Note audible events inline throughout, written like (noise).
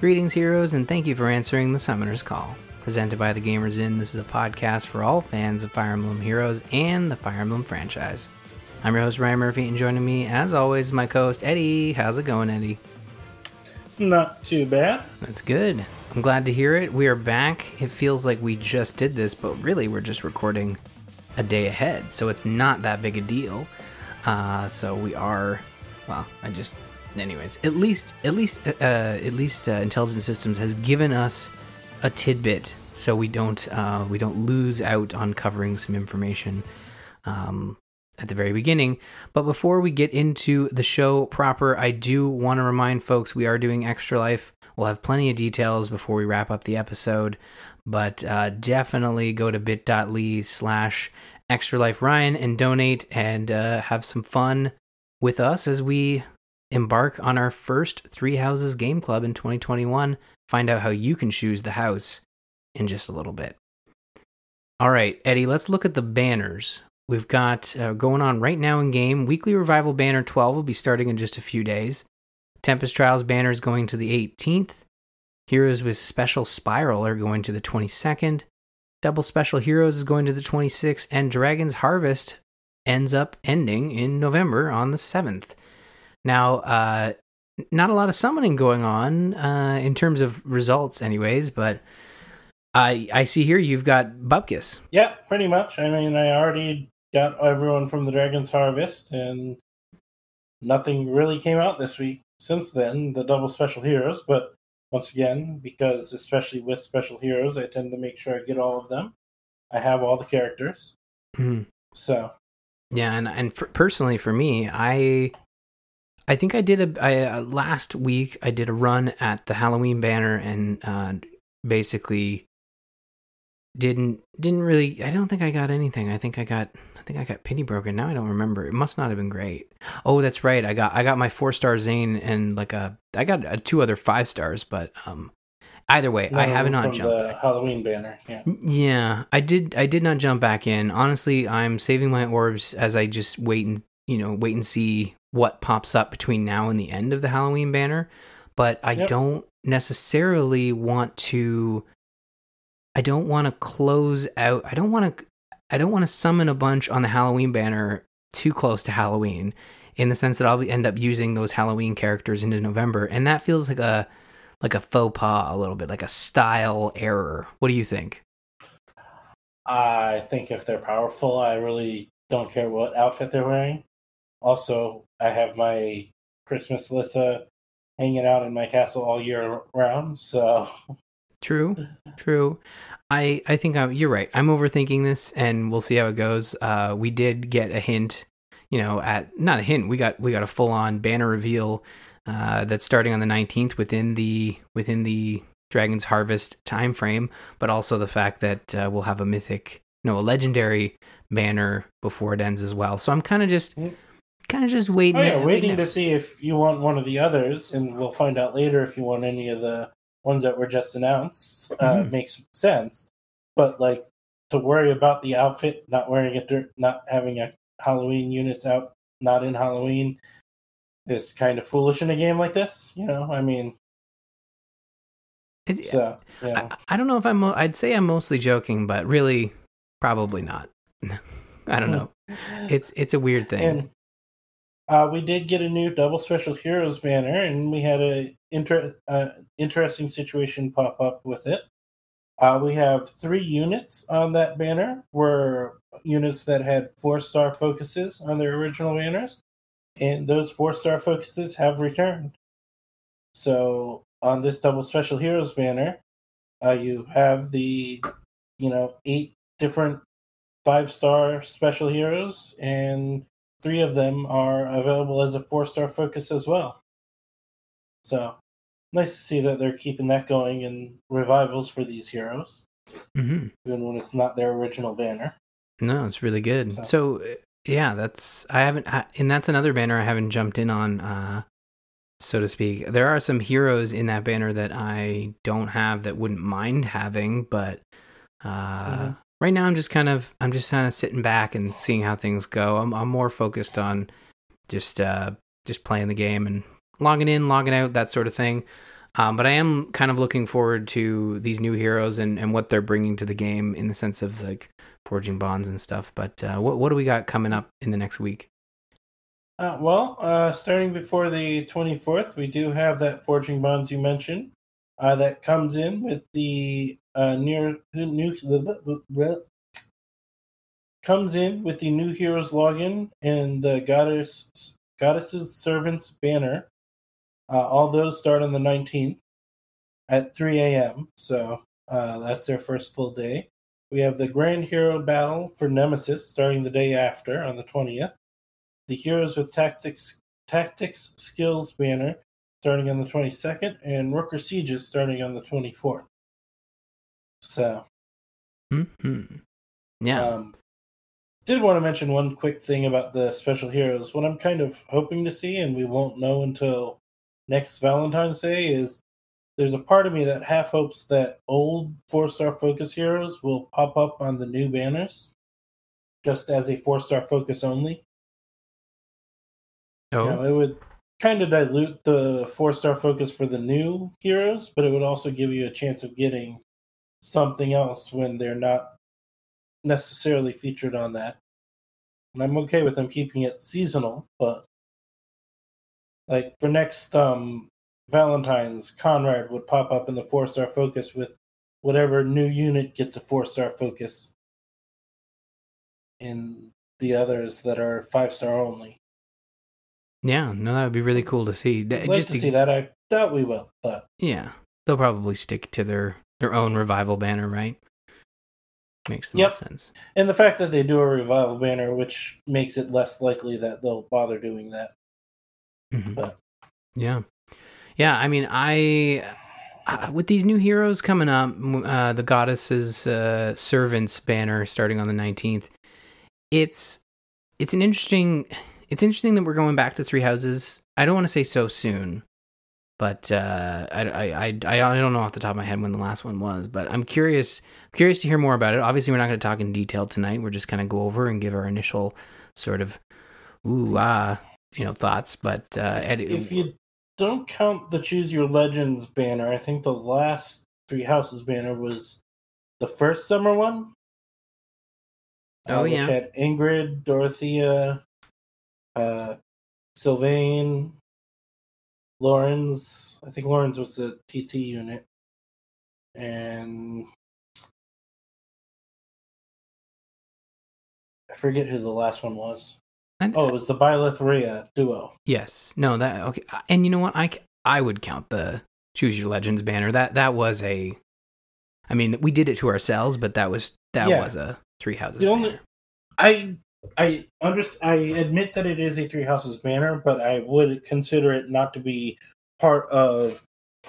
Greetings, heroes, and thank you for answering the Summoner's Call. Presented by the Gamers Inn, this is a podcast for all fans of Fire Emblem Heroes and the Fire Emblem franchise. I'm your host, Ryan Murphy, and joining me, as always, my co host, Eddie. How's it going, Eddie? Not too bad. That's good. I'm glad to hear it. We are back. It feels like we just did this, but really, we're just recording a day ahead, so it's not that big a deal. Uh, so we are, well, I just anyways, at least at least uh, at least uh, Intelligent Systems has given us a tidbit, so we don't uh, we don't lose out on covering some information um, at the very beginning. But before we get into the show proper, I do want to remind folks we are doing Extra Life. We'll have plenty of details before we wrap up the episode, but uh, definitely go to bit.ly slash extra life ryan and donate and uh, have some fun with us as we embark on our first Three Houses Game Club in 2021. Find out how you can choose the house in just a little bit. All right, Eddie, let's look at the banners. We've got uh, going on right now in game. Weekly Revival Banner 12 will be starting in just a few days. Tempest Trials banner is going to the 18th. Heroes with Special Spiral are going to the 22nd. Double Special Heroes is going to the 26th. And Dragon's Harvest ends up ending in November on the 7th. Now, uh, not a lot of summoning going on uh, in terms of results, anyways, but I I see here you've got Bupkis. Yeah, pretty much. I mean, I already got everyone from the Dragon's Harvest, and nothing really came out this week since then, the double special heroes. But once again, because especially with special heroes, I tend to make sure I get all of them. I have all the characters. Mm-hmm. So. Yeah, and and for, personally for me, I I think I did a I, uh, last week. I did a run at the Halloween banner and uh, basically didn't didn't really. I don't think I got anything. I think I got I think I got penny broken. Now I don't remember. It must not have been great. Oh, that's right. I got I got my four star Zane and like a I got a, two other five stars, but um either way, no, I have not jumped. The back. Halloween banner. Yeah. Yeah, I did. I did not jump back in. Honestly, I'm saving my orbs as I just wait and you know wait and see what pops up between now and the end of the Halloween banner, but I yep. don't necessarily want to I don't want to close out. I don't want to I don't want to summon a bunch on the Halloween banner too close to Halloween in the sense that I'll end up using those Halloween characters into November and that feels like a like a faux pas a little bit, like a style error. What do you think? I think if they're powerful, I really don't care what outfit they're wearing. Also, I have my Christmas Lissa hanging out in my castle all year round. So true, true. I I think I'm, you're right. I'm overthinking this, and we'll see how it goes. Uh, we did get a hint, you know, at not a hint. We got we got a full on banner reveal uh, that's starting on the 19th within the within the Dragon's Harvest time frame, but also the fact that uh, we'll have a mythic, no, a legendary banner before it ends as well. So I'm kind of just mm kind of just waiting. Oh, yeah, waiting to see if you want one of the others, and we'll find out later if you want any of the ones that were just announced. Uh, mm-hmm. Makes sense, but like to worry about the outfit, not wearing it, not having a Halloween units out, not in Halloween, is kind of foolish in a game like this. You know, I mean. It's, so, yeah. I, I don't know if I'm. I'd say I'm mostly joking, but really, probably not. (laughs) I don't know. (laughs) it's it's a weird thing. And uh, we did get a new double special heroes banner, and we had a inter- uh, interesting situation pop up with it. Uh, we have three units on that banner. Were units that had four star focuses on their original banners, and those four star focuses have returned. So on this double special heroes banner, uh, you have the you know eight different five star special heroes and three of them are available as a four star focus as well. So nice to see that they're keeping that going in revivals for these heroes, mm-hmm. even when it's not their original banner. No, it's really good. So, so yeah, that's I haven't, I, and that's another banner I haven't jumped in on, uh, so to speak. There are some heroes in that banner that I don't have that wouldn't mind having, but uh, mm-hmm right now I'm just kind of I'm just kind of sitting back and seeing how things go. I'm I'm more focused on just uh just playing the game and logging in, logging out, that sort of thing. Um, but I am kind of looking forward to these new heroes and, and what they're bringing to the game in the sense of like forging bonds and stuff. But uh, what what do we got coming up in the next week? Uh, well, uh, starting before the 24th, we do have that forging bonds you mentioned. Uh, that comes in with the uh, near new comes in with the new heroes login and the goddess goddesses servants banner. Uh, all those start on the 19th at 3 a.m. So uh, that's their first full day. We have the Grand Hero Battle for Nemesis starting the day after on the 20th. The Heroes with Tactics Tactics Skills banner starting on the 22nd, and Rokkr Sieges starting on the 24th. So, hmm yeah. Um, did want to mention one quick thing about the special heroes. What I'm kind of hoping to see, and we won't know until next Valentine's Day, is there's a part of me that half hopes that old four star focus heroes will pop up on the new banners just as a four star focus only. Oh, You know, it would kind of dilute the four star focus for the new heroes, but it would also give you a chance of getting something else when they're not necessarily featured on that. And I'm okay with them keeping it seasonal, but like for next um Valentine's, Conrad would pop up in the four star focus with whatever new unit gets a four star focus in the others that are five star only. yeah. No, that would be really cool to see. I'd like Just to see that. I doubt we will, but Yeah, they'll probably stick to their their own revival banner, right? Makes the Yep. most sense. and the fact that they do a revival banner, which makes it less likely that they'll bother doing that. Mhm. But Yeah, yeah. I mean, I uh, with these new heroes coming up, uh, the goddesses uh, servants banner starting on the nineteenth. It's it's an interesting. It's interesting that we're going back to three houses. I don't want to say so soon, but uh, I, I, I, I don't know off the top of my head when the last one was. But I'm curious curious to hear more about it. Obviously, we're not going to talk in detail tonight. We're just kind of go over and give our initial sort of ooh ah you know thoughts. But uh, Ed, if you don't count the Choose Your Legends banner, I think the last Three Houses banner was the first summer one. Oh, which yeah. had Ingrid, Dorothea, uh, Sylvain, Lorenz. I think Lorenz was the TT unit, and I forget who the last one was. I- Oh, it was the Byleth duo. Yes. No, that okay. And you know what? I I would count the Choose Your Legends banner. That that was a I mean, we did it to ourselves, but that was that Yeah. was a Three Houses The only- I I under, I admit that it is a Three Houses banner, but I would consider it not to be part of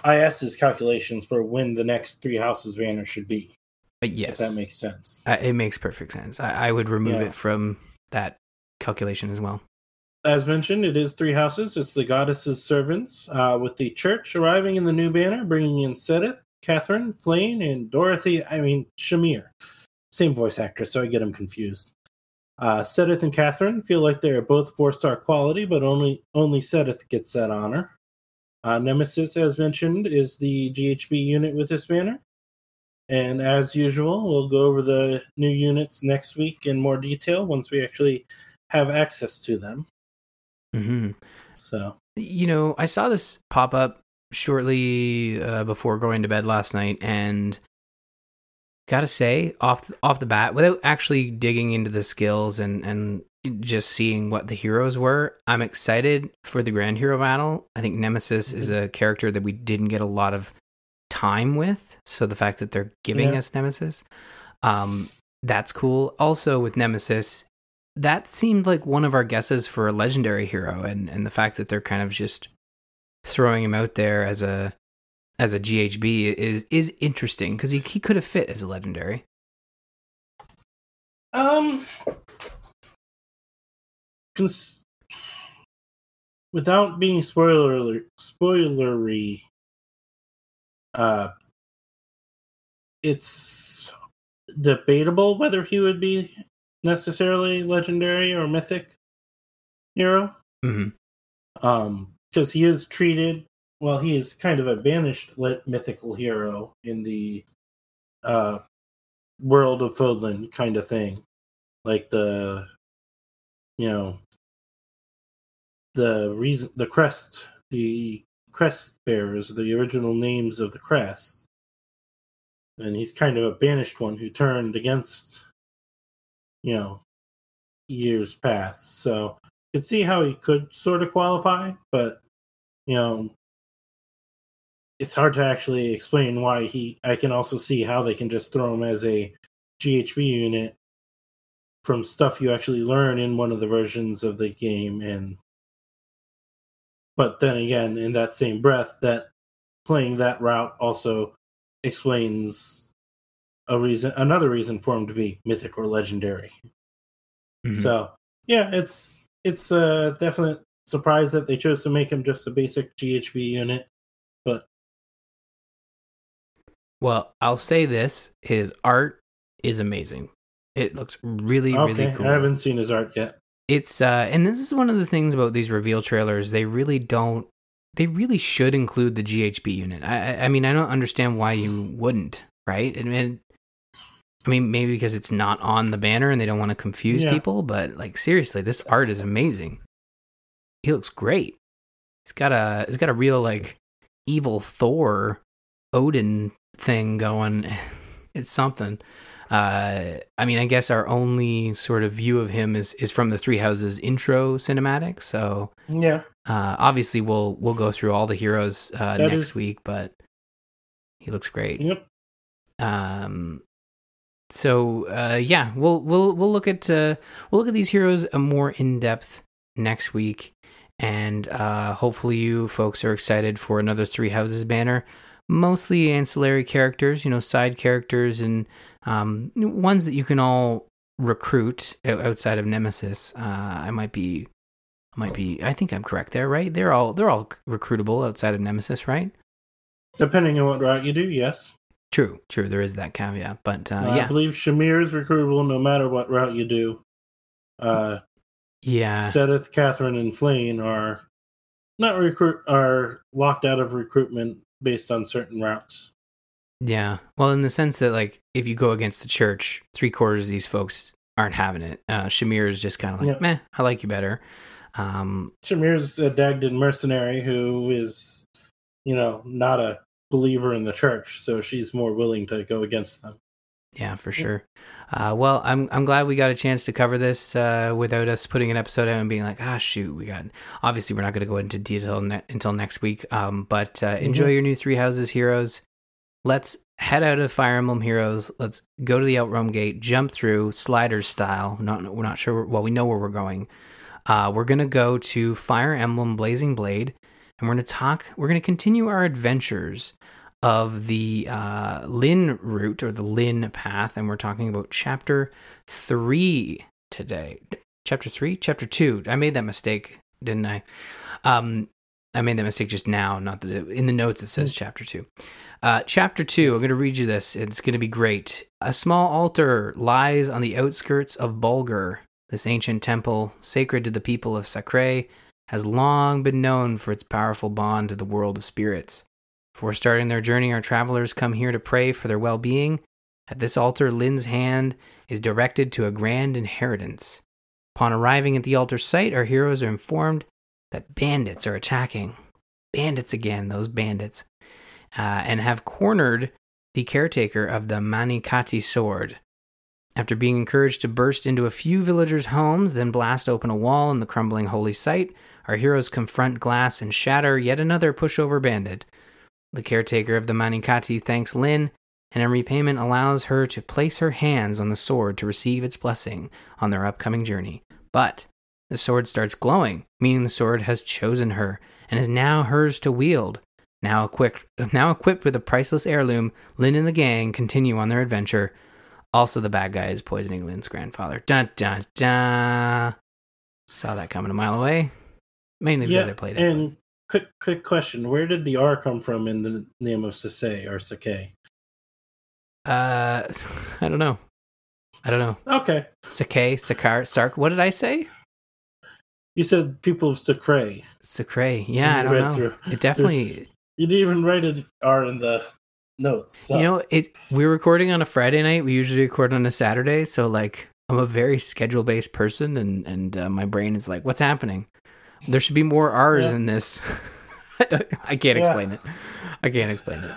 IS's calculations for when the next Three Houses banner should be. But yes. If that makes sense. uh, it makes perfect sense. I, I would remove Yeah. it from that calculation as well. As mentioned, it is Three Houses. It's the Goddess's servants, uh, with the church arriving in the new banner, bringing in Seteth, Catherine, Flayn, and Dorothy. I mean Shamir, same voice actress, so I get them confused. Uh, Seteth and Catherine feel like they are both four star quality, but only only Seteth gets that honor. Uh, Nemesis, as mentioned, is the GHB unit with this banner. And as usual, we'll go over the new units next week in more detail once we actually have access to them. hmm So You know, I saw this pop up shortly uh, before going to bed last night, and gotta say, off off the bat, without actually digging into the skills and and just seeing what the heroes were, I'm excited for the Grand Hero Battle. I think Nemesis is a character that we didn't get a lot of time with, so the fact that they're giving Yeah. us Nemesis, um, that's cool. Also with Nemesis, that seemed like one of our guesses for a legendary hero, and and the fact that they're kind of just throwing him out there as a as a GHB is is interesting because he he could have fit as a legendary. Um, cons- without being spoiler spoilery, uh, it's debatable whether he would be necessarily legendary or mythic hero. hmm Um, because he is treated well, he is kind of a banished lit- mythical hero in the uh, world of Fodlan kind of thing, like the you know the reason the crest the crest bearers the original names of the crest. And he's kind of a banished one who turned against you know years past. So you could see how he could sort of qualify but you know it's hard to actually explain why he i can also see how they can just throw him as a ghb unit from stuff you actually learn in one of the versions of the game and but then again in that same breath that playing that route also explains a reason another reason for him to be mythic or legendary Mhm. so yeah it's it's a definite surprise that they chose to make him just a basic ghb unit Well, I'll say this: his art is amazing. It looks really, okay really cool. i haven't seen his art yet It's uh, and this is one of the things about these reveal trailers. They really don't. They really should include the GHB unit. I, I- mean, I don't understand why you wouldn't, right? I mean, I mean, maybe because it's not on the banner and they don't want to confuse Yeah. people. But like, seriously, this art is amazing. He looks great. He's got a. He's got a real like evil Thor, Odin thing going. (laughs) It's something. Uh, I mean, I guess our only sort of view of him is is from the Three Houses intro cinematic. So yeah uh, obviously, we'll we'll go through all the heroes uh, next is- week, but he looks great. yep Um, so uh, yeah, we'll we'll we'll look at uh, we'll look at these heroes uh, more in depth next week, and uh, hopefully you folks are excited for another Three Houses banner. Mostly ancillary characters, you know, side characters, and um, ones that you can all recruit outside of Nemesis. Uh, I might be, I might be. I think I'm correct there, right? They're all they're all recruitable outside of Nemesis, right? depending on what route you do yes True, true. There is that caveat, but uh, i yeah, believe shamir is recruitable no matter what route you do uh yeah. Seteth, Catherine, and Flayn are not recruit are locked out of recruitment based on certain routes. Yeah. Well, in the sense that, like, if you go against the church, three quarters of these folks aren't having it. Uh, Shamir is just kind of like, Yeah. meh, I like you better. Um, Shamir's a Dagdan mercenary who is, you know, not a believer in the church, so she's more willing to go against them. Yeah, for sure. Uh, well, I'm I'm glad we got a chance to cover this uh, without us putting an episode out and being like, ah, shoot, we got. Obviously, we're not going to go into detail ne- until next week. Um, but uh, enjoy your new Three Houses heroes. Let's head out of Fire Emblem Heroes. Let's go to the Outrealm Gate, jump through sliders style. Not we're not sure. Well, we know where we're going. Uh, we're gonna go to Fire Emblem Blazing Blade, and we're gonna talk. We're gonna continue our adventures of the uh, Lyn route or the Lyn path, and we're talking about chapter three today. Chapter three, chapter two. I made that mistake, didn't I? Um, I made that mistake just now. Not that it, in the notes it says chapter two. Uh, chapter two. I'm going to read you this. It's going to be great. A small altar lies on the outskirts of Bulgar. This ancient temple, sacred to the people of Sacre, has long been known for its powerful bond to the world of spirits. Before starting their journey, our travelers come here to pray for their well being. At this altar, Lyn's hand is directed to a grand inheritance. Upon arriving at the altar site, our heroes are informed that bandits are attacking. Bandits again, those bandits. Uh, and have cornered the caretaker of the Mani Katti sword. After being encouraged to burst into a few villagers' homes, then blast open a wall in the crumbling holy site, our heroes confront Glass and shatter yet another pushover bandit. The caretaker of the Mani Katti thanks Lyn, and in repayment allows her to place her hands on the sword to receive its blessing on their upcoming journey. But the sword starts glowing, meaning the sword has chosen her and is now hers to wield. Now equipped, (laughs) now equipped with a priceless heirloom, Lyn and the gang continue on their adventure. Also, the bad guy is poisoning Lyn's grandfather. Dun dun dun. Saw that coming a mile away. Mainly because I played it. and quick, quick question: Where did the R come from in the name of Sase or Sake? Uh, (laughs) I don't know. I don't know. Okay, Sakay, Sakar, Sark. What did I say? you said people of Sacre. Sacre. Yeah, I don't know. Through. It definitely. There's, you didn't even write it R in the notes. So. You know, it. We're recording on a Friday night. We usually record on a Saturday. So like, I'm a very schedule based person, and and uh, my brain is like, what's happening? There should be more R's yeah. in this. (laughs) I can't yeah. explain it. I can't explain it.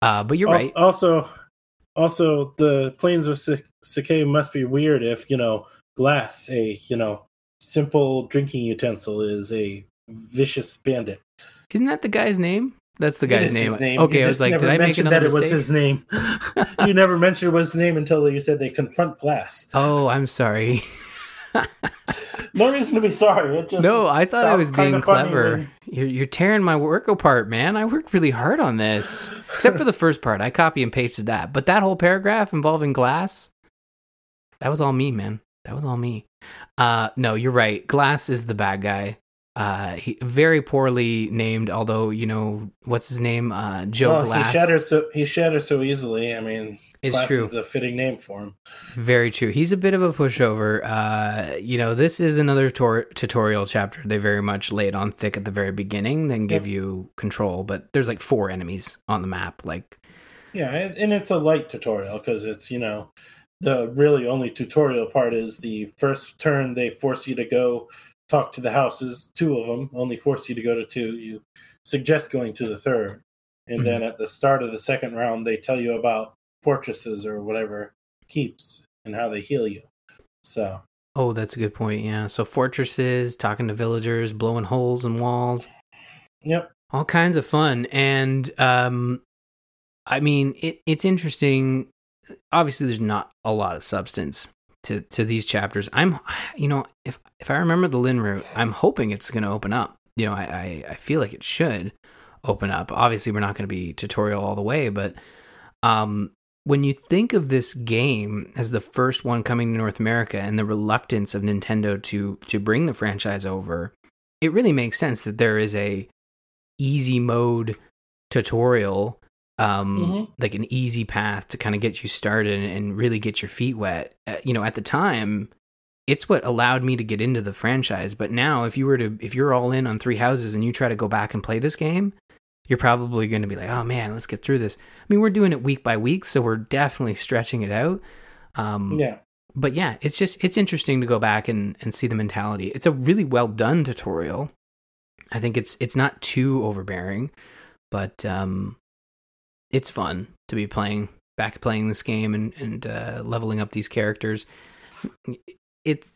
Uh, but you're also, right. Also, also, the plains of Sacae must be weird if you know glass, a you know simple drinking utensil, is a vicious bandit. Isn't that the guy's name? That's the guy's name. name. Okay, I was like, did I make another that mistake? It was his name. (laughs) you never mentioned it was his name until you said they confront glass. Oh, I'm sorry. (laughs) no reason to be sorry. It just no, I thought I was being clever. You're, you're tearing my work apart, man. I worked really hard on this, except for the first part. I copy and pasted that, but that whole paragraph involving glass, that was all me, man. That was all me. Uh, no, you're right. Glass is the bad guy. Uh, he very poorly named. Although you know what's his name, uh, Joe well, Glass. He shatters so he shatters so easily. I mean, it's Glass true. Is a fitting name for him. Very true. He's a bit of a pushover. Uh, you know, this is another tor- tutorial chapter. They very much lay it on thick at the very beginning, then give yep. you control. But there's like four enemies on the map. Like, yeah, and it's a light tutorial because it's you know the really only tutorial part is the first turn they force you to go talk to the houses, two of them, only force you to go to two. You suggest going to the third. And mm-hmm. then at the start of the second round, they tell you about fortresses or whatever keeps and how they heal you. So. Oh, that's a good point. Yeah. So fortresses, talking to villagers, blowing holes in walls. Yep. All kinds of fun. And um I mean, it, it's interesting. Obviously, there's not a lot of substance to to these chapters. I'm, you know, if if I remember the Lyn route, I'm hoping it's going to open up. You know, I, I, I feel like it should open up. Obviously, we're not going to be tutorial all the way, but um, when you think of this game as the first one coming to North America and the reluctance of Nintendo to to bring the franchise over, it really makes sense that there is a easy mode tutorial um, mm-hmm. like an easy path to kind of get you started and really get your feet wet. Uh, you know, at the time, it's what allowed me to get into the franchise. But now, if you were to, if you're all in on Three Houses and you try to go back and play this game, you're probably going to be like, oh man, let's get through this. I mean, we're doing it week by week, so we're definitely stretching it out. Um, yeah. But yeah, it's just it's interesting to go back and, and see the mentality. It's a really well done tutorial. I think it's it's not too overbearing, but um, it's fun to be playing back playing this game and and uh, leveling up these characters. It's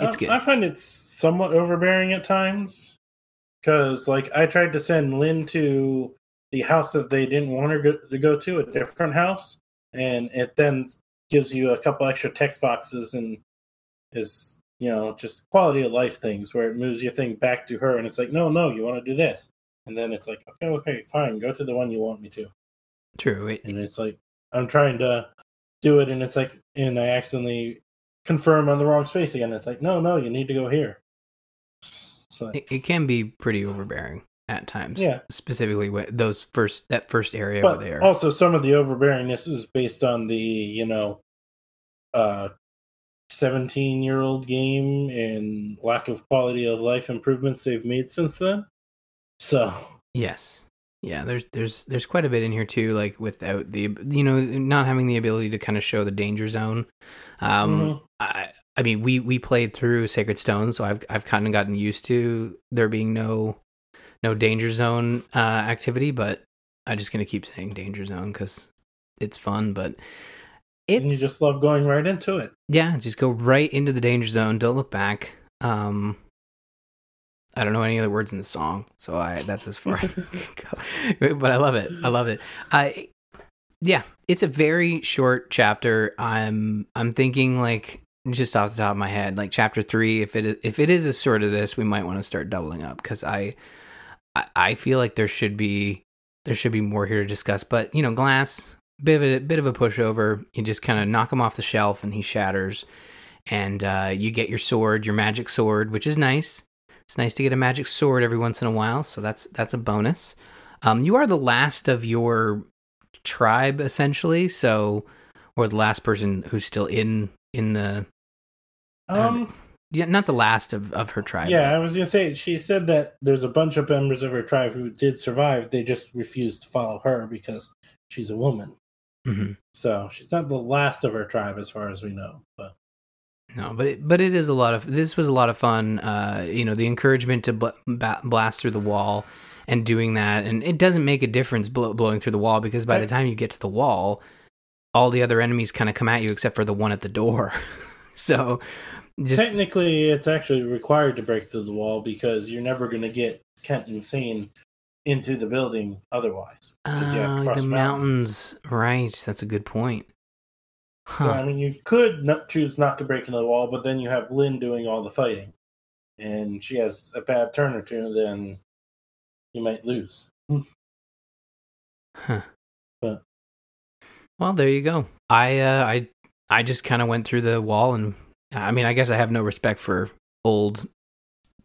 it's good. I find it's somewhat overbearing at times because, like, I tried to send Lyn to the house that they didn't want her go- to go to, a different house, and it then gives you a couple extra text boxes and is you know just quality of life things where it moves your thing back to her, and it's like, no, no, you want to do this, and then it's like, okay, okay, fine, go to the one you want me to. True. It, and it's like I'm trying to do it, and it's like, and I accidentally confirm on the wrong space again. It's like, no, no, you need to go here. So it, it can be pretty overbearing at times. Yeah. Specifically with those first that first area but there. Also some of the overbearingness is based on the, you know, uh 17 year old game and lack of quality of life improvements they've made since then. So Yes. Yeah, there's there's there's quite a bit in here too, like without the you know not having the ability to kind of show the danger zone. Um, mm-hmm. I I mean we we played through Sacred Stone, so I've I've kind of gotten used to there being no no danger zone uh, activity, but I'm just gonna keep saying danger zone because it's fun, but it's and you just love going right into it. Yeah, just go right into the danger zone. Don't look back. Um, I don't know any other words in the song, so I that's as far as (laughs) I go. (laughs) But I love it. I love it. I yeah, it's a very short chapter. I'm I'm thinking like just off the top of my head, like chapter three. If it if it is a sort of this, we might want to start doubling up because I, I I feel like there should be there should be more here to discuss. But you know, glass bit of a bit of a pushover. You just kind of knock him off the shelf and he shatters, and uh, you get your sword, your magic sword, which is nice. It's nice to get a magic sword every once in a while, so that's that's a bonus. Um, you are the last of your tribe essentially, so or the last person who's still in in the um yeah, not the last of, of her tribe. Yeah, I was gonna say she said that there's a bunch of members of her tribe who did survive. They just refused to follow her because she's a woman. hmm So she's not the last of her tribe, as far as we know. But No, but it, but it is a lot of this was a lot of fun. Uh, you know, the encouragement to bl- ba- blast through the wall and doing that, and it doesn't make a difference blow- blowing through the wall because by the time you get to the wall, all the other enemies kind of come at you except for the one at the door. (laughs) so just technically, it's actually required to break through the wall because you're never going to get Kent and Sain into the building otherwise you have to cross the mountains, right? That's a good point. So, I mean, you could not choose not to break into the wall, but then you have Lyn doing all the fighting, and she has a bad turn or two, then you might lose. Huh. But- Well, there you go. I uh, I I just kind of went through the wall, and I mean, I guess I have no respect for old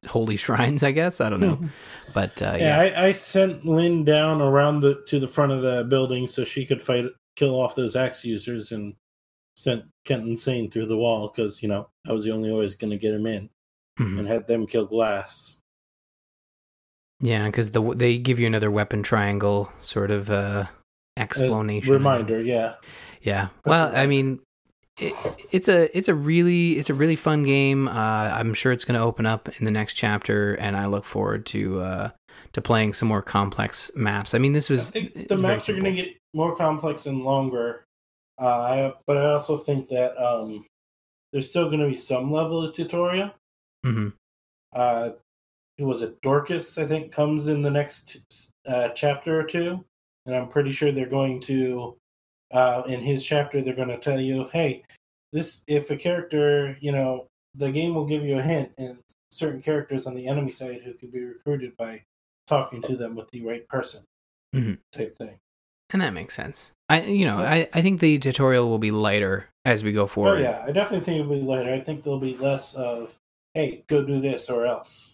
holy (laughs) shrines. I guess I don't know, (laughs) but uh, yeah, yeah, I, I sent Lyn down around the to the front of the building so she could fight, kill off those axe users, and sent Kent insane through the wall because you know I was the only way going to get him in, Mhm. and had them kill Glass. yeah, because the they give you another weapon triangle sort of uh, explanation Reminder, yeah. Yeah. Well, I mean, it, it's a it's a really it's a really fun game. Uh, I'm sure it's going to open up in the next chapter, and I look forward to uh, to playing some more complex maps. I mean, this I was think the maps are going to get more complex and longer. Uh, I, but I also think that um, there's still going to be some level of tutorial. Mhm. Uh, who was it? Dorcas, I think, comes in the next uh, chapter or two, and I'm pretty sure they're going to, uh, in his chapter, they're going to tell you, hey, this if a character, you know, the game will give you a hint, and certain characters on the enemy side who can be recruited by talking to them with the right person, Mhm. type thing. And that makes sense. I you know I I think the tutorial will be lighter as we go forward. Oh yeah, I definitely think it'll be lighter. I think there'll be less of, hey, go do this or else.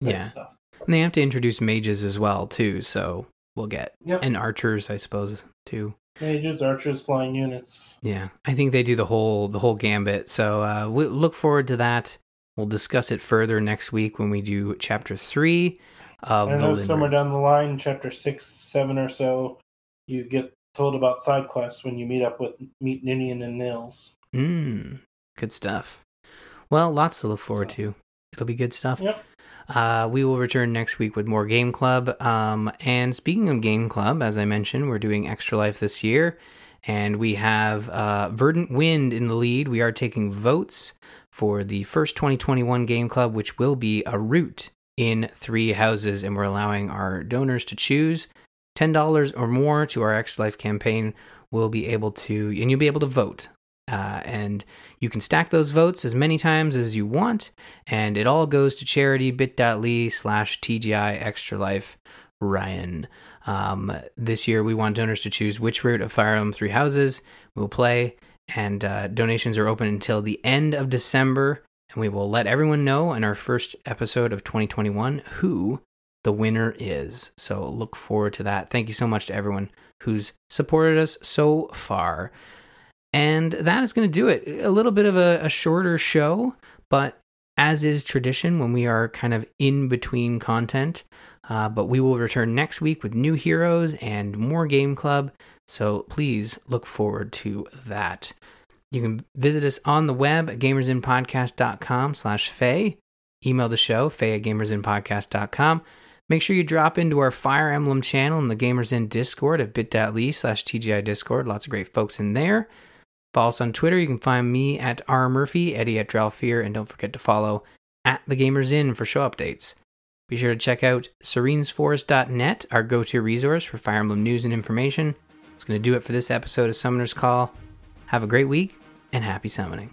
Yeah. Stuff. And they have to introduce mages as well too, so we'll get Yep. and archers, I suppose, too. Mages, archers, flying units. Yeah, I think they do the whole the whole gambit. So uh, we look forward to that. We'll discuss it further next week when we do chapter three of I the somewhere down the line, chapter six, seven or so, you get told about side quests when you meet up with meet Ninian and Nils. Mm, good stuff. Well, lots to look forward So- to. It'll be good stuff. Yep. Uh, we will return next week with more Game Club. Um, and speaking of Game Club, as I mentioned, we're doing Extra Life this year, and we have uh, Verdant Wind in the lead. We are taking votes for the first 2021 Game Club, which will be a route in three houses, and we're allowing our donors to choose ten dollars or more to our Extra Life campaign. We'll be able to, and you'll be able to vote. Uh, and you can stack those votes as many times as you want, and it all goes to charity bit.ly slash TGI Extra Life Ryan. Um, this year, we want donors to choose which route of Fire Emblem Three Houses we'll play, and uh, donations are open until the end of December. And we will let everyone know in our first episode of 2021 who the winner is. So look forward to that. Thank you so much to everyone who's supported us so far. And that is going to do it. A little bit of a, a shorter show, but as is tradition when we are kind of in between content. Uh, but we will return next week with new heroes and more Game Club. So please look forward to that. You can visit us on the web at gamersinpodcast.com slash Faye. Email the show, Faye at gamersinpodcast.com. Make sure you drop into our Fire Emblem channel in the Gamers Inn Discord at bit.ly slash TGI Discord. Lots of great folks in there. Follow us on Twitter. You can find me at R Murphy, Eddie at Dralfear, and don't forget to follow at the Gamers Inn for show updates. Be sure to check out serenesforest.net, our go-to resource for Fire Emblem news and information. It's going to do it for this episode of Summoner's Call. Have a great week and happy summoning.